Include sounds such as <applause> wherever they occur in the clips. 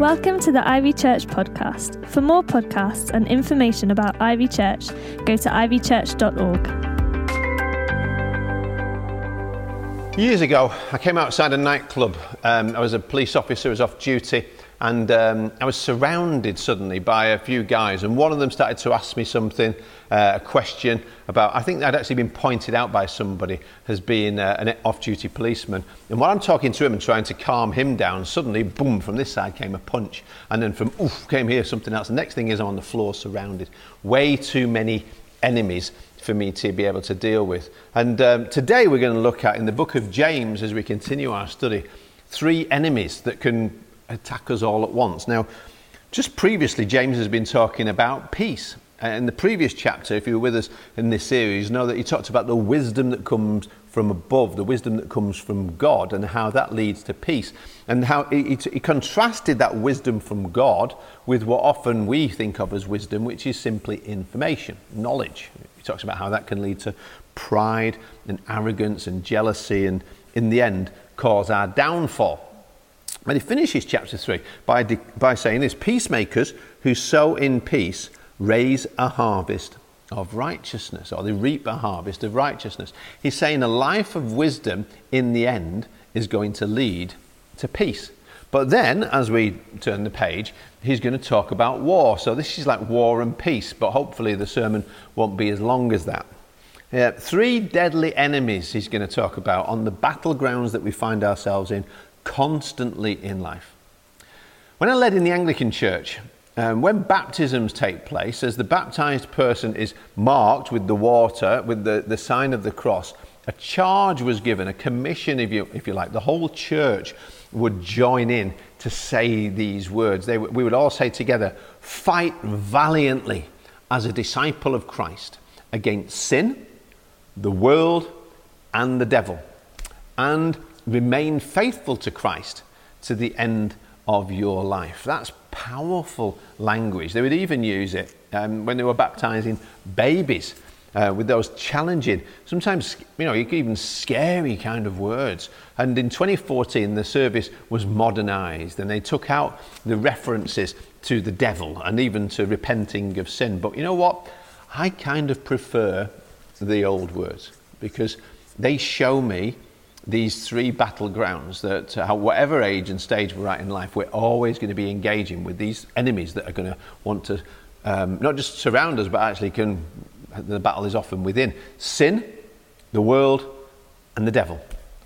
Welcome to the Ivy Church podcast. For more podcasts and information about Ivy Church, go to ivychurch.org. Years ago, I came outside a nightclub. Um, I was a police officer, I was off duty, and um, I was surrounded suddenly by a few guys, and one of them started to ask me something, uh, a question about. I think I'd actually been pointed out by somebody as being uh, an off-duty policeman. And while I'm talking to him and trying to calm him down, suddenly, boom! From this side came a punch, and then from oof came here something else. The next thing is I'm on the floor, surrounded. Way too many enemies for me to be able to deal with. And um, today we're going to look at in the book of James as we continue our study three enemies that can attack us all at once. Now, just previously, James has been talking about peace. Uh, in the previous chapter, if you were with us in this series, know that he talked about the wisdom that comes from above, the wisdom that comes from God, and how that leads to peace. And how he, he, contrasted that wisdom from God with what often we think of as wisdom, which is simply information, knowledge. He talks about how that can lead to pride and arrogance and jealousy, and in the end, cause our downfall. And he finishes chapter 3 by, de- by saying this Peacemakers who sow in peace raise a harvest of righteousness, or they reap a harvest of righteousness. He's saying a life of wisdom in the end is going to lead to peace. But then, as we turn the page, he's going to talk about war. So this is like war and peace, but hopefully the sermon won't be as long as that. Yeah, three deadly enemies he's going to talk about on the battlegrounds that we find ourselves in constantly in life. When I led in the Anglican Church, um, when baptisms take place, as the baptized person is marked with the water, with the, the sign of the cross, a charge was given, a commission, if you, if you like. The whole church would join in to say these words. They, we would all say together, Fight valiantly as a disciple of Christ against sin, the world, and the devil. And remain faithful to Christ to the end of your life. That's powerful language. They would even use it um, when they were baptizing babies uh, with those challenging, sometimes, you know, even scary kind of words. And in 2014, the service was modernized and they took out the references to the devil and even to repenting of sin. But you know what? I kind of prefer the old words because they show me these three battlegrounds that, uh, whatever age and stage we're at in life, we're always going to be engaging with these enemies that are going to want to um, not just surround us, but actually can. The battle is often within sin, the world, and the devil.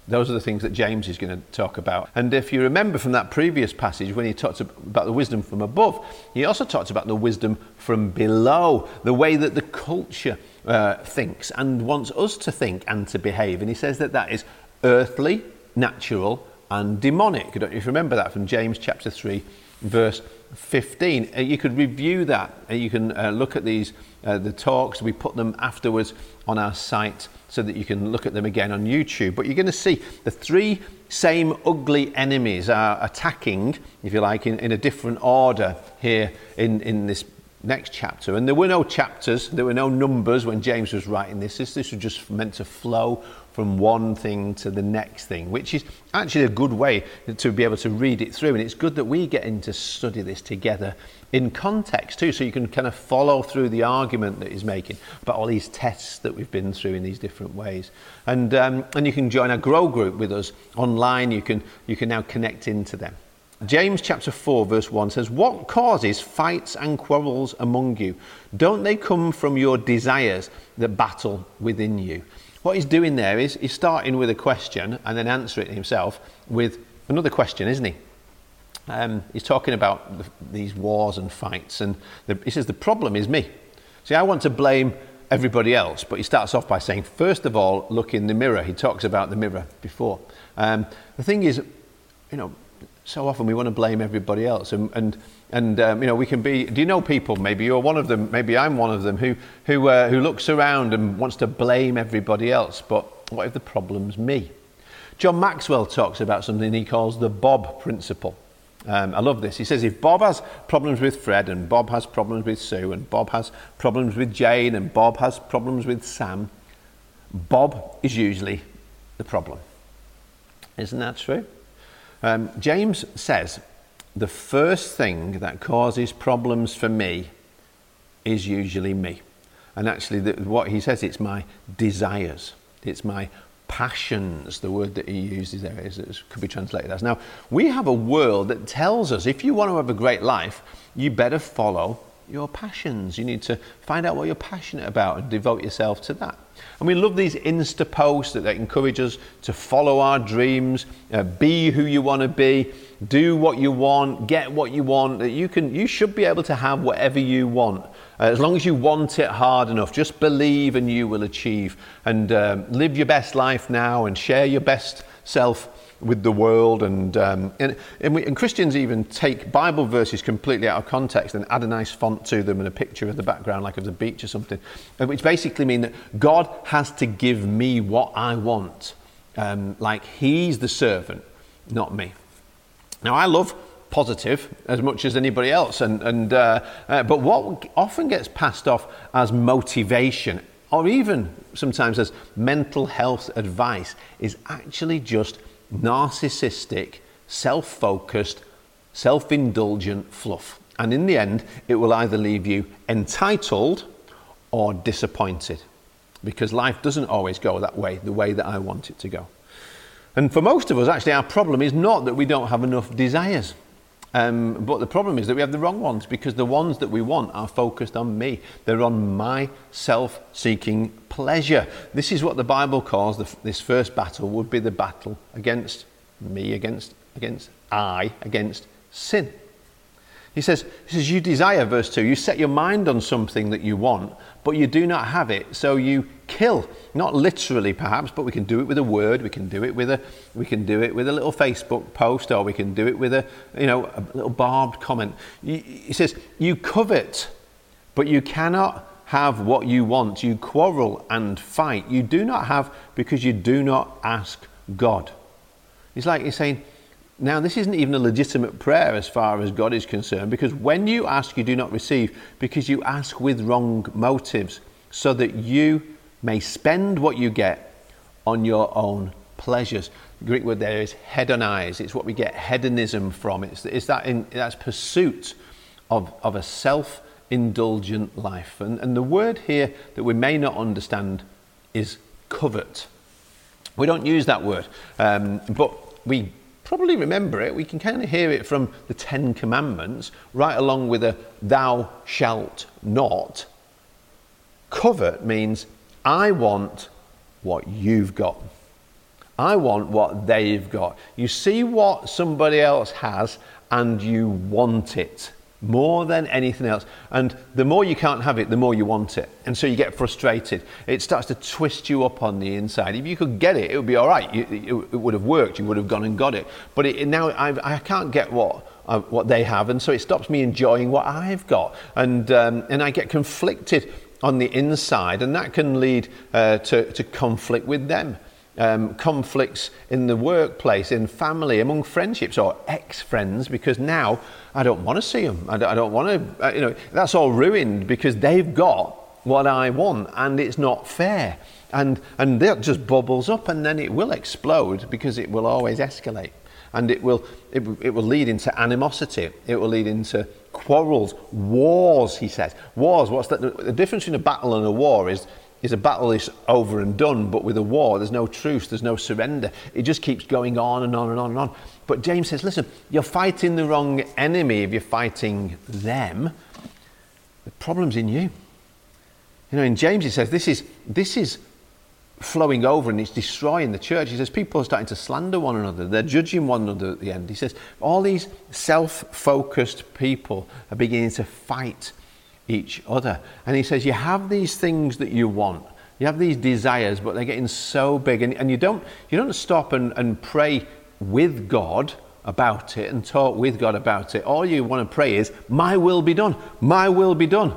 Those are the things that James is going to talk about. And if you remember from that previous passage, when he talked about the wisdom from above, he also talked about the wisdom from below, the way that the culture uh, thinks and wants us to think and to behave. And he says that that is earthly, natural, and demonic. Don't you remember that from James chapter 3, verse 15? Uh, you could review that. Uh, you can uh, look at these, uh, the talks. We put them afterwards on our site so that you can look at them again on YouTube. But you're going to see the three same ugly enemies are attacking, if you like, in, in a different order here in, in this next chapter. And there were no chapters, there were no numbers when James was writing this. This, this was just meant to flow from one thing to the next thing, which is actually a good way to be able to read it through. And it's good that we get into study this together in context too, so you can kind of follow through the argument that he's making about all these tests that we've been through in these different ways. And, um, and you can join our grow group with us online. You can, you can now connect into them. James chapter 4, verse 1 says, What causes fights and quarrels among you? Don't they come from your desires that battle within you? What he's doing there is he's starting with a question and then answering it himself with another question, isn't he? Um, he's talking about the, these wars and fights, and the, he says, The problem is me. See, I want to blame everybody else, but he starts off by saying, First of all, look in the mirror. He talks about the mirror before. Um, the thing is, you know, so often we want to blame everybody else, and, and and um, you know, we can be. Do you know people? Maybe you're one of them. Maybe I'm one of them who who uh, who looks around and wants to blame everybody else. But what if the problem's me? John Maxwell talks about something he calls the Bob principle. Um, I love this. He says if Bob has problems with Fred, and Bob has problems with Sue, and Bob has problems with Jane, and Bob has problems with Sam, Bob is usually the problem. Isn't that true? Um, James says the first thing that causes problems for me is usually me. And actually, the, what he says, it's my desires, it's my passions, the word that he uses there is, it could be translated as. Now, we have a world that tells us if you want to have a great life, you better follow your passions. You need to find out what you're passionate about and devote yourself to that. And we love these Insta posts that they encourage us to follow our dreams, uh, be who you want to be, do what you want, get what you want. That you can, you should be able to have whatever you want. Uh, as long as you want it hard enough, just believe and you will achieve. And um, live your best life now and share your best self with the world. And, um, and, and, we, and, Christians even take Bible verses completely out of context and add a nice font to them and a picture of the background, like of the beach or something, uh, which basically mean that God has to give me what I want, um, like He's the servant, not me. Now, I love positive as much as anybody else, and, and, uh, uh, but what often gets passed off as motivation or even sometimes as mental health advice is actually just narcissistic, self focused, self indulgent fluff. And in the end, it will either leave you entitled or disappointed because life doesn't always go that way, the way that I want it to go. And for most of us, actually, our problem is not that we don't have enough desires. Um, but the problem is that we have the wrong ones because the ones that we want are focused on me. They're on my self seeking pleasure. This is what the Bible calls the, this first battle would be the battle against me, against, against I, against sin. He says, he says, You desire, verse 2, you set your mind on something that you want, but you do not have it, so you kill. Not literally, perhaps, but we can do it with a word, we can do it with a, we can do it with a little Facebook post, or we can do it with a, you know, a little barbed comment. He says, You covet, but you cannot have what you want. You quarrel and fight. You do not have because you do not ask God. It's like he's saying, now, this isn't even a legitimate prayer as far as God is concerned, because when you ask, you do not receive, because you ask with wrong motives, so that you may spend what you get on your own pleasures. The Greek word there is hedonize. It's what we get hedonism from. It's, it's that in, that's pursuit of, of a self indulgent life. And, and the word here that we may not understand is covet. We don't use that word, um, but we probably remember it. We can kind of hear it from the Ten Commandments, right along with a thou shalt not. Covet means I want what you've got. I want what they've got. You see what somebody else has and you want it more than anything else. And the more you can't have it, the more you want it. And so you get frustrated. It starts to twist you up on the inside. If you could get it, it would be all right. You, it, would have worked. You would have gone and got it. But it, now I, I can't get what. Uh, what they have, and so it stops me enjoying what I've got, and um, and I get conflicted on the inside, and that can lead uh, to, to conflict with them um, conflicts in the workplace, in family, among friendships or ex friends, because now I don't want to see them. I don't, don't want to, uh, you know, that's all ruined because they've got what I want and it's not fair. And, and that just bubbles up and then it will explode because it will always escalate. And it will, it, it will lead into animosity. It will lead into quarrels, wars, he says. Wars, what's that? The difference between a battle and a war is is a battle is over and done, but with a war, there's no truce, there's no surrender. It just keeps going on and on and on and on. But James says, listen, you're fighting the wrong enemy if you're fighting them. The problem's in you. You know, in James he says this is this is flowing over and it's destroying the church. He says people are starting to slander one another. They're judging one another at the end. He says all these self-focused people are beginning to fight each other. And he says, You have these things that you want. You have these desires, but they're getting so big. And, and you, don't, you don't stop and, and pray with God about it and talk with God about it. All you want to pray is, My will be done. My will be done.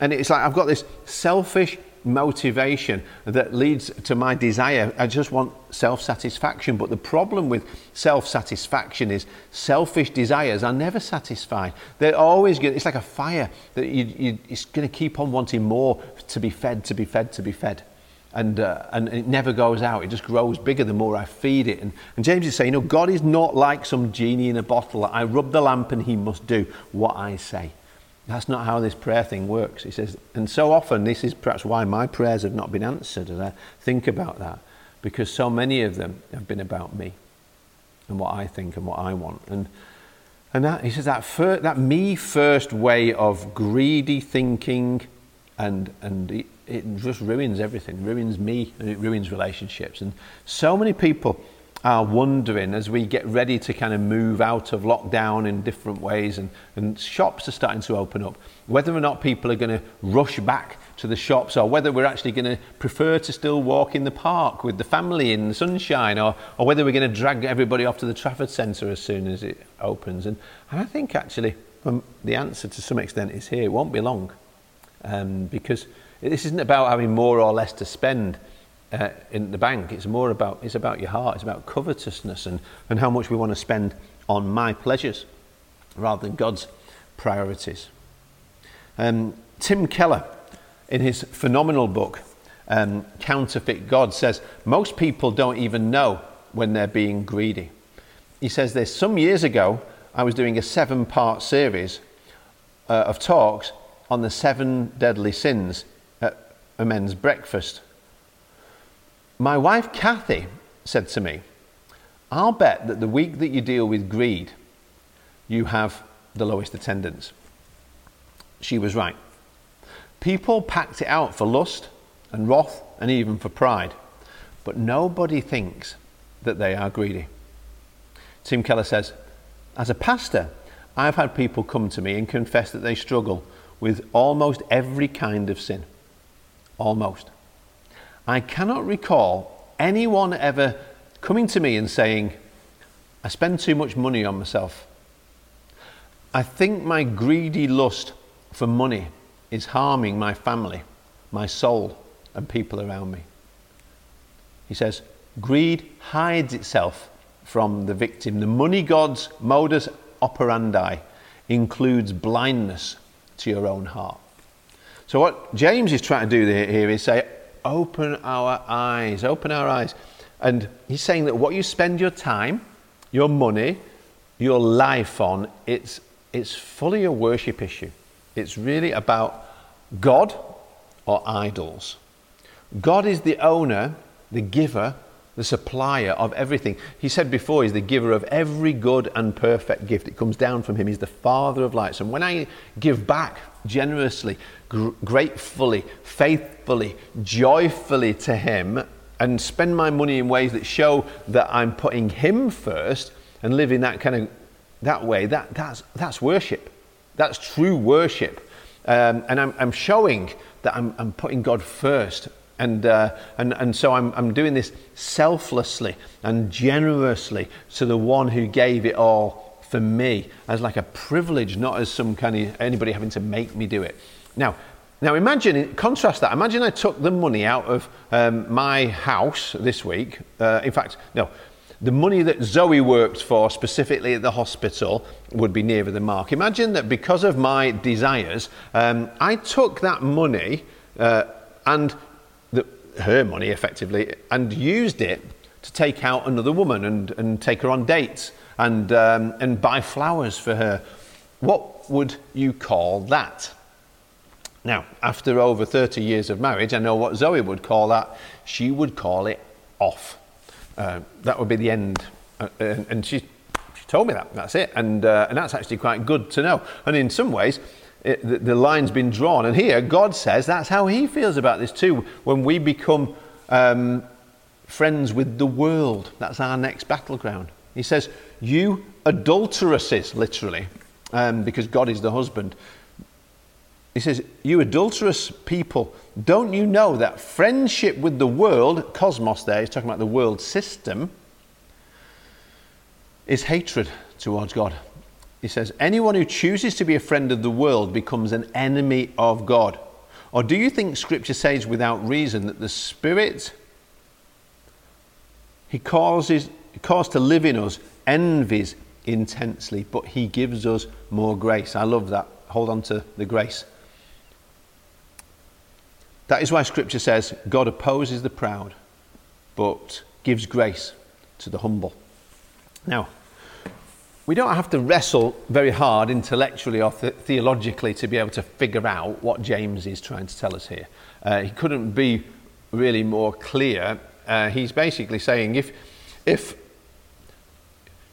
And it's like I've got this selfish motivation that leads to my desire. I just want self satisfaction. But the problem with self satisfaction is selfish desires are never satisfied. They're always good. It's like a fire that you, you, it's going to keep on wanting more to be fed, to be fed, to be fed. and, uh, and it never goes out. It just grows bigger the more I feed it. And, and James is saying, you know, God is not like some genie in a bottle. I rub the lamp and he must do what I say. That's not how this prayer thing works. He says, and so often this is perhaps why my prayers have not been answered. And I think about that because so many of them have been about me and what I think and what I want. And, and that, he says that, fir- that me first way of greedy thinking and, and it, it just ruins everything, ruins me and it ruins relationships. And so many people are wondering as we get ready to kind of move out of lockdown in different ways and, and shops are starting to open up, whether or not people are going to rush back to the shops or whether we're actually going to prefer to still walk in the park with the family in the sunshine or, or whether we're going to drag everybody off to the Trafford Centre as soon as it opens. And, and I think actually um, the answer to some extent is here. It won't be long um, because this isn't about having more or less to spend uh, in the bank. It's more about, it's about your heart. It's about covetousness and, and how much we want to spend on my pleasures rather than God's priorities. Um, Tim Keller, in his phenomenal book, um, Counterfeit God, says most people don't even know when they're being greedy. He says this Some years ago, I was doing a seven part series uh, of talks on the seven deadly sins at a men's breakfast. My wife Kathy said to me, I'll bet that the week that you deal with greed, you have the lowest attendance. She was right. People packed it out for lust and wrath and even for pride, but nobody thinks that they are greedy. Tim Keller says, As a pastor, I've had people come to me and confess that they struggle with almost every kind of sin. Almost. I cannot recall anyone ever coming to me and saying, I spend too much money on myself. I think my greedy lust for money is harming my family, my soul, and people around me. He says, greed hides itself from the victim. The money god's modus operandi includes blindness to your own heart. So, what James is trying to do here is say, open our eyes, open our eyes. And he's saying that what you spend your time, your money, your life on, it's, it's fully a worship issue. It's really about God or idols. God is the owner, the giver, the supplier of everything. He said before, He's the giver of every good and perfect gift. It comes down from Him. He's the Father of lights. And when I give back generously, gr- gratefully, faithfully, joyfully to Him, and spend my money in ways that show that I'm putting Him first and living that kind of that way, that, that's, that's worship. That's true worship. Um, and I'm, I'm, showing that I'm, I'm, putting God first. And, uh, and, and so I'm, I'm doing this selflessly and generously to the one who gave it all for me as like a privilege, not as some kind of anybody having to make me do it. Now, now imagine, contrast that. Imagine I took the money out of um, my house this week. Uh, in fact, no, the money that Zoe worked for specifically at the hospital would be nearer the mark. Imagine that because of my desires, um, I took that money uh, and the, her money effectively and used it to take out another woman and, and take her on dates and, um, and buy flowers for her. What would you call that? Now, after over 30 years of marriage, I know what Zoe would call that. She would call it off. Uh, that would be the end. Uh, and, and she, she told me that. That's it. And, uh, and that's actually quite good to know. And in some ways, it, the, the, line's been drawn. And here, God says that's how He feels about this too. When we become um, friends with the world, that's our next battleground. He says, You adulteresses, literally, um, because God is the husband. He says, You adulterous people, don't you know that friendship with the world, cosmos there, he's talking about the world system, is hatred towards God. He says, Anyone who chooses to be a friend of the world becomes an enemy of God. Or do you think Scripture says without reason that the Spirit He causes, to live in us envies intensely, but He gives us more grace? I love that. Hold on to the grace. That is why Scripture says God opposes the proud, but gives grace to the humble. Now, we don't have to wrestle very hard intellectually or th- theologically to be able to figure out what James is trying to tell us here. Uh, he couldn't be really more clear. Uh, he's basically saying if, if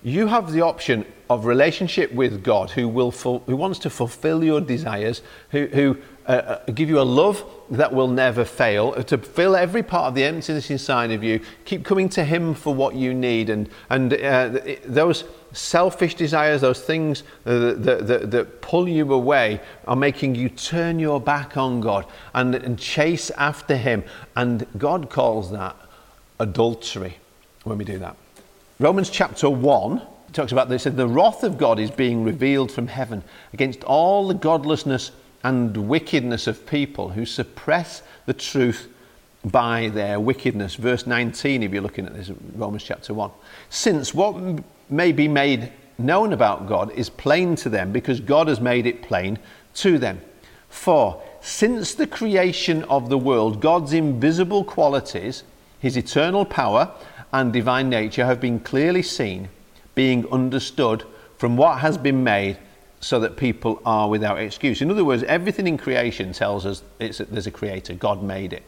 you have the option of relationship with God who, will who wants to fulfill your desires, who, who uh, uh, give you a love that will never fail, to fill every part of the emptiness inside of you, keep coming to Him for what you need. And, and uh, those selfish desires, those things that, that, that, pull you away, are making you turn your back on God and, and chase after Him. And God calls that adultery when we do that. Romans chapter 1 talks about this. The wrath of God is being revealed from heaven against all the godlessness and wickedness of people who suppress the truth by their wickedness. Verse 19, if you're looking at this, Romans chapter 1. Since what may be made known about God is plain to them because God has made it plain to them. For since the creation of the world, God's invisible qualities, his eternal power, and divine nature have been clearly seen, being understood from what has been made, so that people are without excuse. In other words, everything in creation tells us there's a creator, God made it.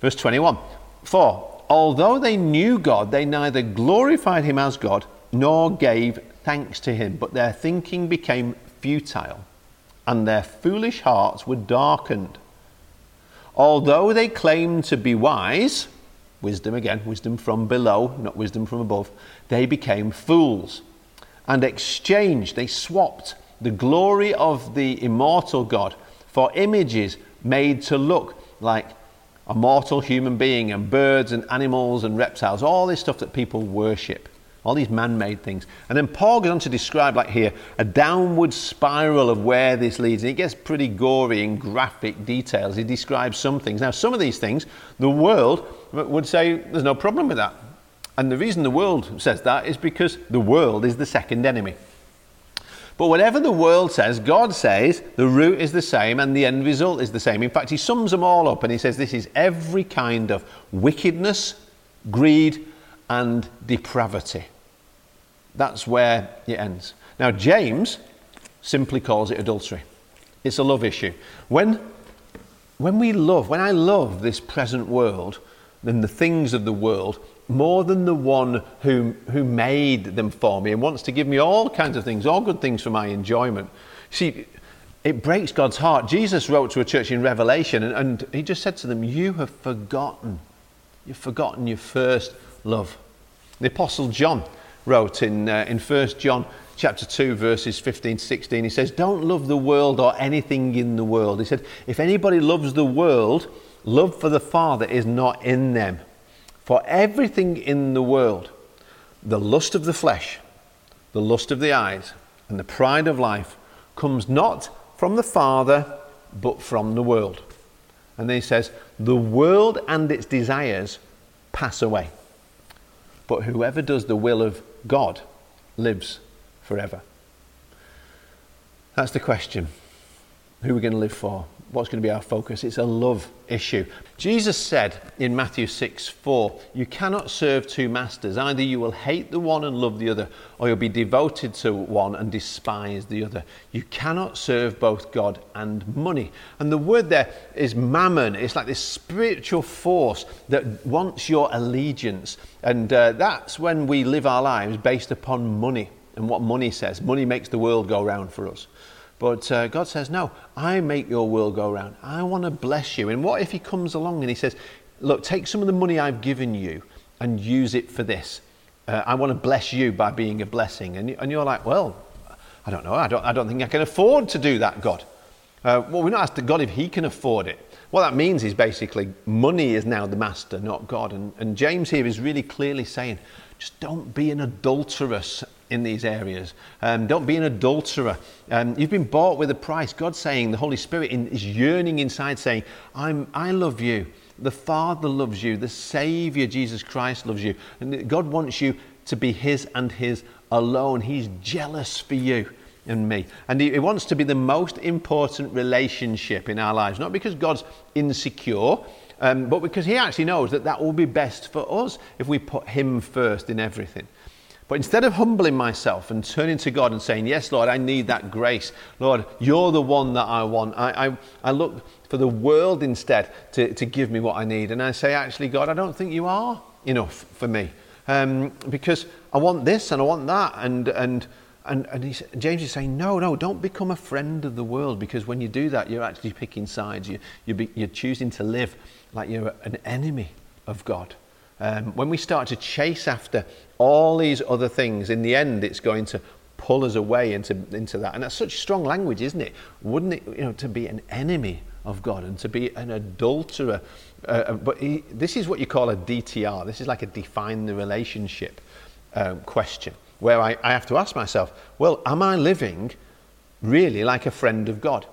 Verse 21 For although they knew God, they neither glorified him as God nor gave thanks to him, but their thinking became futile, and their foolish hearts were darkened. Although they claimed to be wise, wisdom again, wisdom from below, not wisdom from above, they became fools and exchanged, they swapped the glory of the immortal God for images made to look like a mortal human being and birds and animals and reptiles, all this stuff that people worship, all these man made things. And then Paul goes on to describe, like here, a downward spiral of where this leads. And it gets pretty gory in graphic details. He describes some things. Now, some of these things, the world would say there's no problem with that. And the reason the world says that is because the world is the second enemy. But whatever the world says, God says the root is the same and the end result is the same. In fact, he sums them all up and he says this is every kind of wickedness, greed, and depravity. That's where it ends. Now, James simply calls it adultery. It's a love issue. When, when we love, when I love this present world and the things of the world, more than the one who, who made them for me and wants to give me all kinds of things, all good things for my enjoyment. See, it breaks God's heart. Jesus wrote to a church in Revelation and, and he just said to them, You have forgotten. You've forgotten your first love. The Apostle John wrote in, uh, in 1 John chapter 2, verses 15 16, he says, Don't love the world or anything in the world. He said, If anybody loves the world, love for the Father is not in them. For everything in the world, the lust of the flesh, the lust of the eyes, and the pride of life comes not from the Father, but from the world. And then he says, The world and its desires pass away. But whoever does the will of God lives forever. That's the question. Who we're going to live for? what's going to be our focus. It's a love issue. Jesus said in Matthew 6 4, You cannot serve two masters. Either you will hate the one and love the other, or you'll be devoted to one and despise the other. You cannot serve both God and money. And the word there is mammon. It's like this spiritual force that wants your allegiance. And uh, that's when we live our lives based upon money and what money says. Money makes the world go round for us. But uh, God says, No, I make your world go round. I want to bless you. And what if He comes along and He says, Look, take some of the money I've given you and use it for this? Uh, I want to bless you by being a blessing. And, and you're like, Well, I don't know. I don't, I don't think I can afford to do that, God. Uh, well, we're not asked to God if He can afford it. What that means is basically money is now the master, not God. And, and James here is really clearly saying, just don't be an adulterous in these areas. Um, don't be an adulterer. Um, you've been bought with a price. God's saying, the Holy Spirit in, is yearning inside, saying, I'm, I love you. The Father loves you. The Savior, Jesus Christ, loves you. And God wants you to be His and His alone. He's jealous for you. and me. And he, he wants to be the most important relationship in our lives, not because God's insecure, um, but because he actually knows that that will be best for us if we put him first in everything. But instead of humbling myself and turning to God and saying, Yes, Lord, I need that grace. Lord, you're the one that I want. I, I, I look for the world instead to, to give me what I need. And I say, Actually, God, I don't think you are enough for me. Um, because I want this and I want that. And, and, and, and James is saying, No, no, don't become a friend of the world because when you do that, you're actually picking sides. You, you be, you're choosing to live like you're an enemy of God. Um, when we start to chase after all these other things, in the end, it's going to pull us away into, into that. And that's such strong language, isn't it? Wouldn't it, you know, to be an enemy of God and to be an adulterer. Uh, uh but he, this is what you call a DTR. This is like a define the relationship um, question, where I, I have to ask myself, well, am I living really like a friend of God?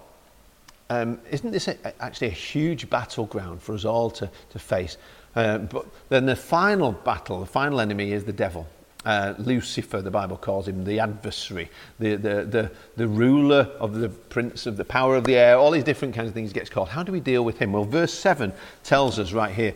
Um, isn't this a, actually a huge battleground for us all to, to face? Uh, but then the final battle, the final enemy is the devil. Uh, Lucifer, the Bible calls him the adversary, the, the, the, the ruler of the prince of the power of the air, all these different kinds of things gets called. How do we deal with him? Well, verse 7 tells us right here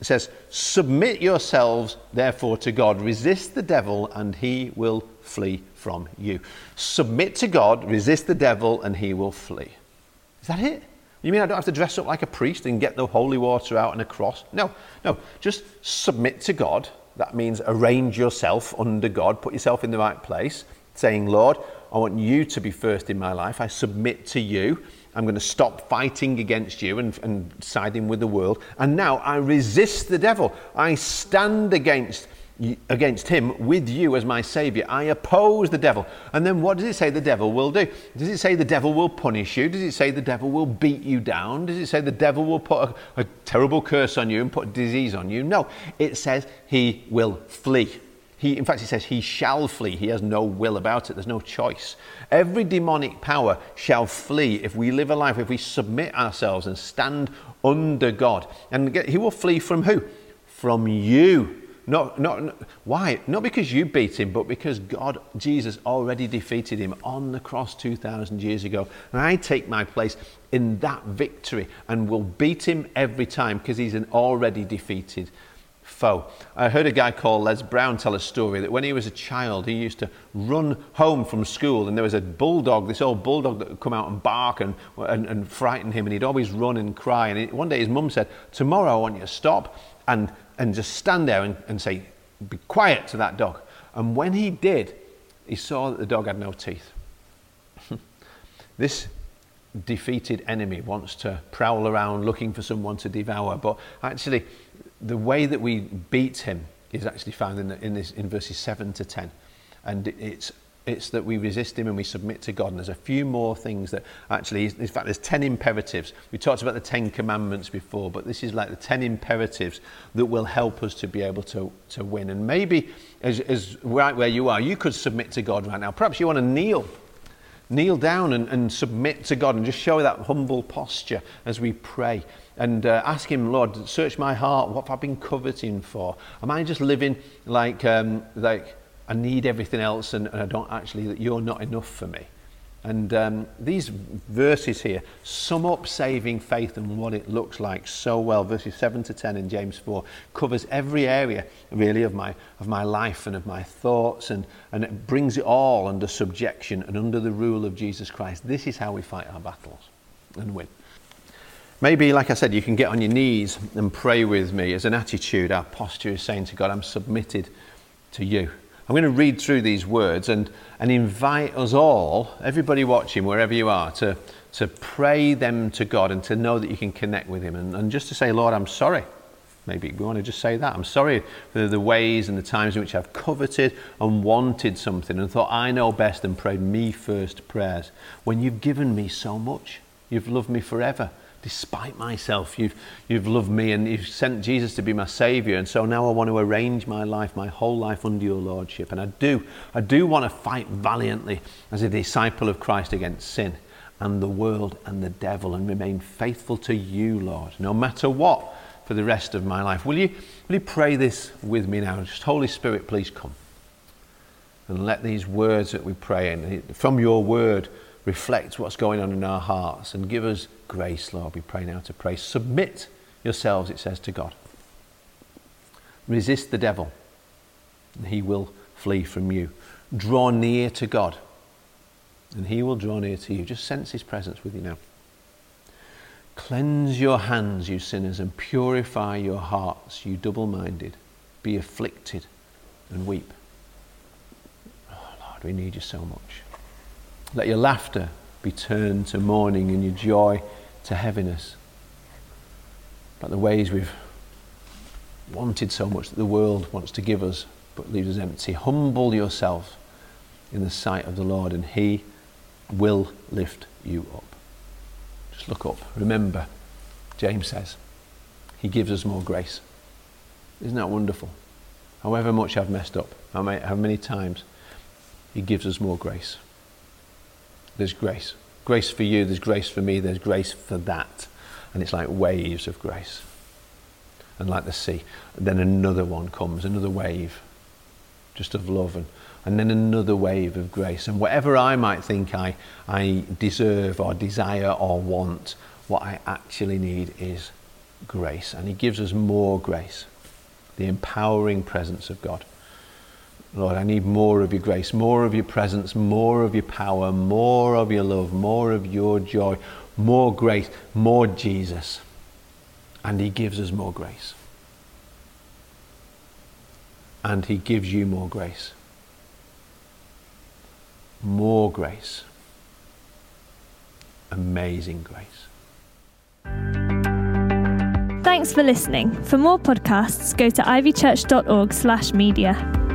it says, Submit yourselves therefore to God, resist the devil, and he will flee from you. Submit to God, resist the devil, and he will flee. Is that it? You mean I don't have to dress up like a priest and get the holy water out and a cross? No, no. Just submit to God. That means arrange yourself under God, put yourself in the right place, saying, Lord, I want you to be first in my life. I submit to you. I'm going to stop fighting against you and, and siding with the world. And now I resist the devil. I stand against against him with you as my savior. I oppose the devil. And then what does it say the devil will do? Does it say the devil will punish you? Does it say the devil will beat you down? Does it say the devil will put a, a terrible curse on you and put disease on you? No, it says he will flee. He, in fact, it says he shall flee. He has no will about it. There's no choice. Every demonic power shall flee if we live a life, if we submit ourselves and stand under God. And he will flee from who? From you. Not, not, why? Not because you beat him, but because God, Jesus, already defeated him on the cross 2,000 years ago. And I take my place in that victory and will beat him every time because he's an already defeated foe. I heard a guy called Les Brown tell a story that when he was a child, he used to run home from school and there was a bulldog, this old bulldog that would come out and bark and, and, and frighten him and he'd always run and cry. And one day his mum said, tomorrow I want you to stop and and just stand there and, and say, Be quiet to that dog. And when he did, he saw that the dog had no teeth. <laughs> this defeated enemy wants to prowl around looking for someone to devour, but actually, the way that we beat him is actually found in, the, in, this, in verses 7 to 10. And it's it's that we resist him and we submit to God. And there's a few more things that actually, in fact, there's 10 imperatives. We talked about the 10 commandments before, but this is like the 10 imperatives that will help us to be able to, to win. And maybe, as, as right where you are, you could submit to God right now. Perhaps you want to kneel. Kneel down and, and submit to God and just show that humble posture as we pray and uh, ask Him, Lord, search my heart. What have I been coveting for? Am I just living like, um, like, I need everything else and, and I don't actually, that you're not enough for me. And um, these verses here sum up saving faith and what it looks like so well. Verses 7 to 10 in James 4 covers every area, really, of my, of my life and of my thoughts, and, and it brings it all under subjection and under the rule of Jesus Christ. This is how we fight our battles and win. Maybe, like I said, you can get on your knees and pray with me as an attitude. Our posture is saying to God, I'm submitted to you. I'm going to read through these words and, and invite us all, everybody watching, wherever you are, to, to pray them to God and to know that you can connect with Him. And, and just to say, Lord, I'm sorry. Maybe we want to just say that. I'm sorry for the ways and the times in which I've coveted and wanted something and thought I know best and prayed me first prayers when you've given me so much. You've loved me forever despite myself. You've, you've loved me and you've sent Jesus to be my Savior. And so now I want to arrange my life, my whole life under your Lordship. And I do, I do want to fight valiantly as a disciple of Christ against sin and the world and the devil and remain faithful to you, Lord, no matter what for the rest of my life. Will you, will you pray this with me now? Just Holy Spirit, please come. And let these words that we pray in, from your word, reflect what's going on in our hearts and give us grace, Lord. We pray now to pray. Submit yourselves, it says, to God. Resist the devil, and he will flee from you. Draw near to God, and he will draw near to you. Just sense his presence with you now. Cleanse your hands, you sinners, and purify your hearts, you double minded. Be afflicted and weep. Oh, Lord, we need you so much. Let your laughter be turned to mourning and your joy to heaviness. Like the ways we've wanted so much that the world wants to give us but leaves us empty. Humble yourself in the sight of the Lord and He will lift you up. Just look up. Remember, James says, He gives us more grace. Isn't that wonderful? However much I've messed up, how many times, He gives us more grace. There's grace. Grace for you, there's grace for me, there's grace for that. And it's like waves of grace. And like the sea. Then another one comes, another wave, just of love. And, and then another wave of grace. And whatever I might think I, I deserve or desire or want, what I actually need is grace. And He gives us more grace, the empowering presence of God. Lord, I need more of your grace, more of your presence, more of your power, more of your love, more of your joy, more grace, more Jesus. And He gives us more grace. And He gives you more grace. More grace. Amazing grace. Thanks for listening. For more podcasts, go to ivychurch.org/media.